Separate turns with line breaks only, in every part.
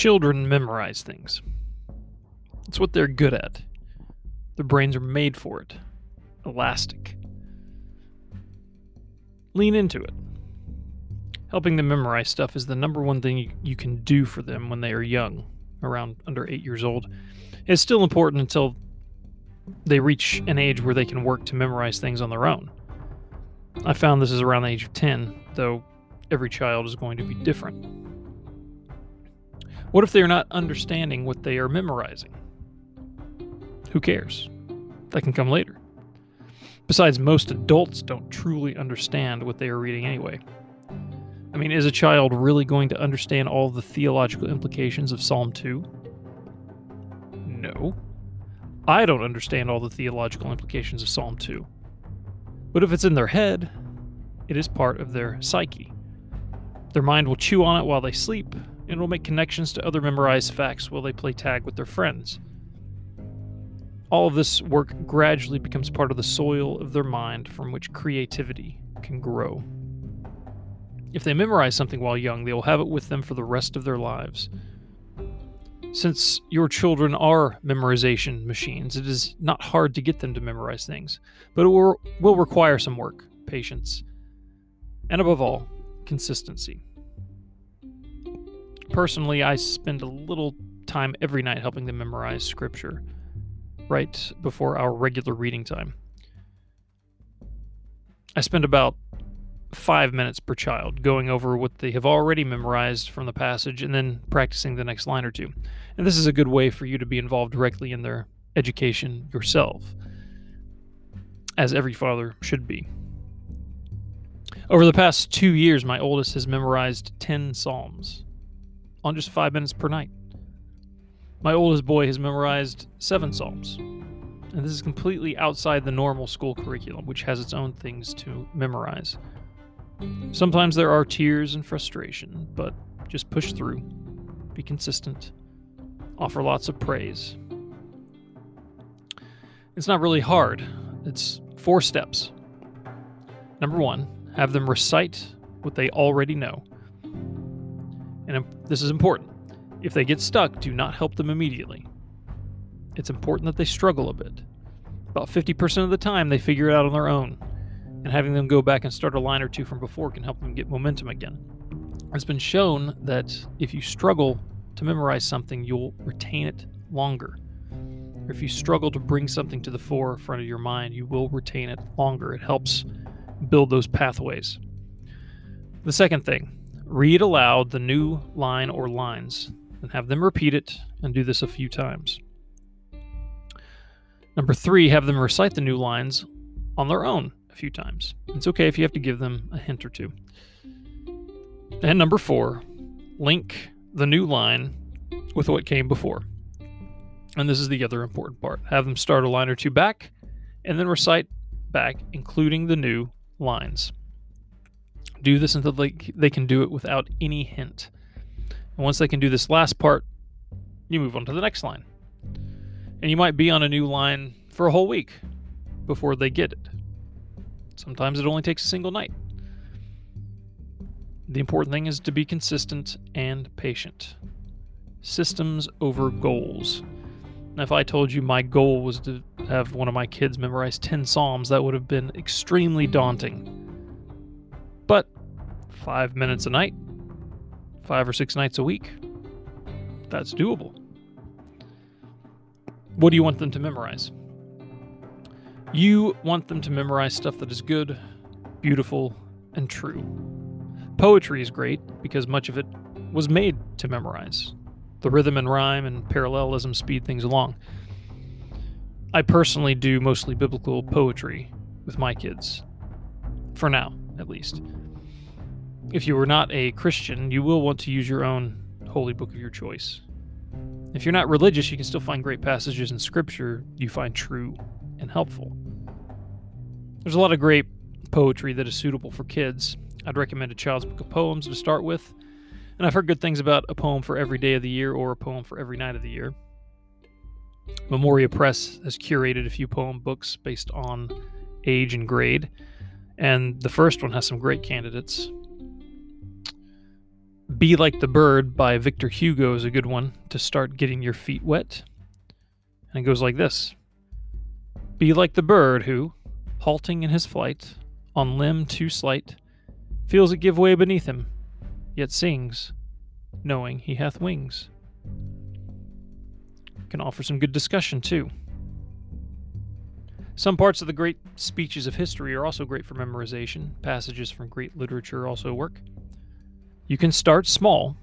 Children memorize things. It's what they're good at. Their brains are made for it. Elastic. Lean into it. Helping them memorize stuff is the number one thing you, can do for them when they are young, around under eight years old. It's still important until they reach an age where they can work to memorize things on their own. I found this is around the age of 10, though every child is going to be different. What if they are not understanding what they are memorizing? Who cares? That can come later. Besides, most adults don't truly understand what they are reading anyway. I mean, is a child really going to understand all the theological implications of Psalm 2? No. I don't understand all the theological implications of Psalm 2. But if it's in their head, it is part of their psyche. Their mind will chew on it while they sleep, and will make connections to other memorized facts while they play tag with their friends. All of this work gradually becomes part of the soil of their mind from which creativity can grow. If they memorize something while young, they will have it with them for the rest of their lives. Since your children are memorization machines, it is not hard to get them to memorize things, but it will, will require some work, patience, and above all, consistency. Personally, I spend a little time every night helping them memorize scripture right before our regular reading time. I spend about five minutes per child, going over what they have already memorized from the passage and then practicing the next line or two. And this is a good way for you to be involved directly in their education yourself, as every father should be. Over the past two years, my oldest has memorized 10 Psalms on just five minutes per night. My oldest boy has memorized seven Psalms. And this is completely outside the normal school curriculum, which has its own things to memorize. Sometimes there are tears and frustration, but just push through, be consistent, offer lots of praise. It's not really hard, it's four steps. Number one, have them recite what they already know. And this is important. If they get stuck, do not help them immediately. It's important that they struggle a bit. About 50% of the time, they figure it out on their own and having them go back and start a line or two from before can help them get momentum again. It's been shown that if you struggle to memorize something, you'll retain it longer. If you struggle to bring something to the forefront of your mind, you will retain it longer. It helps build those pathways. The second thing, read aloud the new line or lines and have them repeat it and do this a few times. Number three, have them recite the new lines on their own a few times. It's okay if you have to give them a hint or two. And number four, link the new line with what came before. And this is the other important part. Have them start a line or two back and then recite back, including the new lines. Do this until they, they can do it without any hint. And once they can do this last part, you move on to the next line. And you might be on a new line for a whole week before they get it. Sometimes it only takes a single night. The important thing is to be consistent and patient. Systems over goals. Now, if I told you my goal was to have one of my kids memorize 10 Psalms, that would have been extremely daunting. Five minutes a night, five or six nights a week, that's doable. What do you want them to memorize? You want them to memorize stuff that is good, beautiful, and true. Poetry is great because much of it was made to memorize. The rhythm and rhyme and parallelism speed things along. I personally do mostly biblical poetry with my kids. For now, at least. If you are not a Christian, you will want to use your own holy book of your choice. If you're not religious, you can still find great passages in Scripture you find true and helpful. There's a lot of great poetry that is suitable for kids. I'd recommend a child's book of poems to start with, and I've heard good things about a poem for every day of the year or a poem for every night of the year. Memoria Press has curated a few poem books based on age and grade, and the first one has some great candidates. Be Like the Bird by Victor Hugo is a good one to start getting your feet wet. And it goes like this Be like the bird who, halting in his flight, on limb too slight, feels it give way beneath him, yet sings, knowing he hath wings. Can offer some good discussion too. Some parts of the great speeches of history are also great for memorization. Passages from great literature also work. You can start small,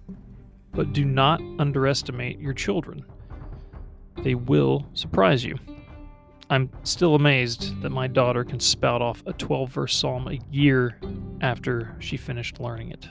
but do not underestimate your children. They will surprise you. I'm still amazed that my daughter can spout off a 12 verse psalm a year after she finished learning it.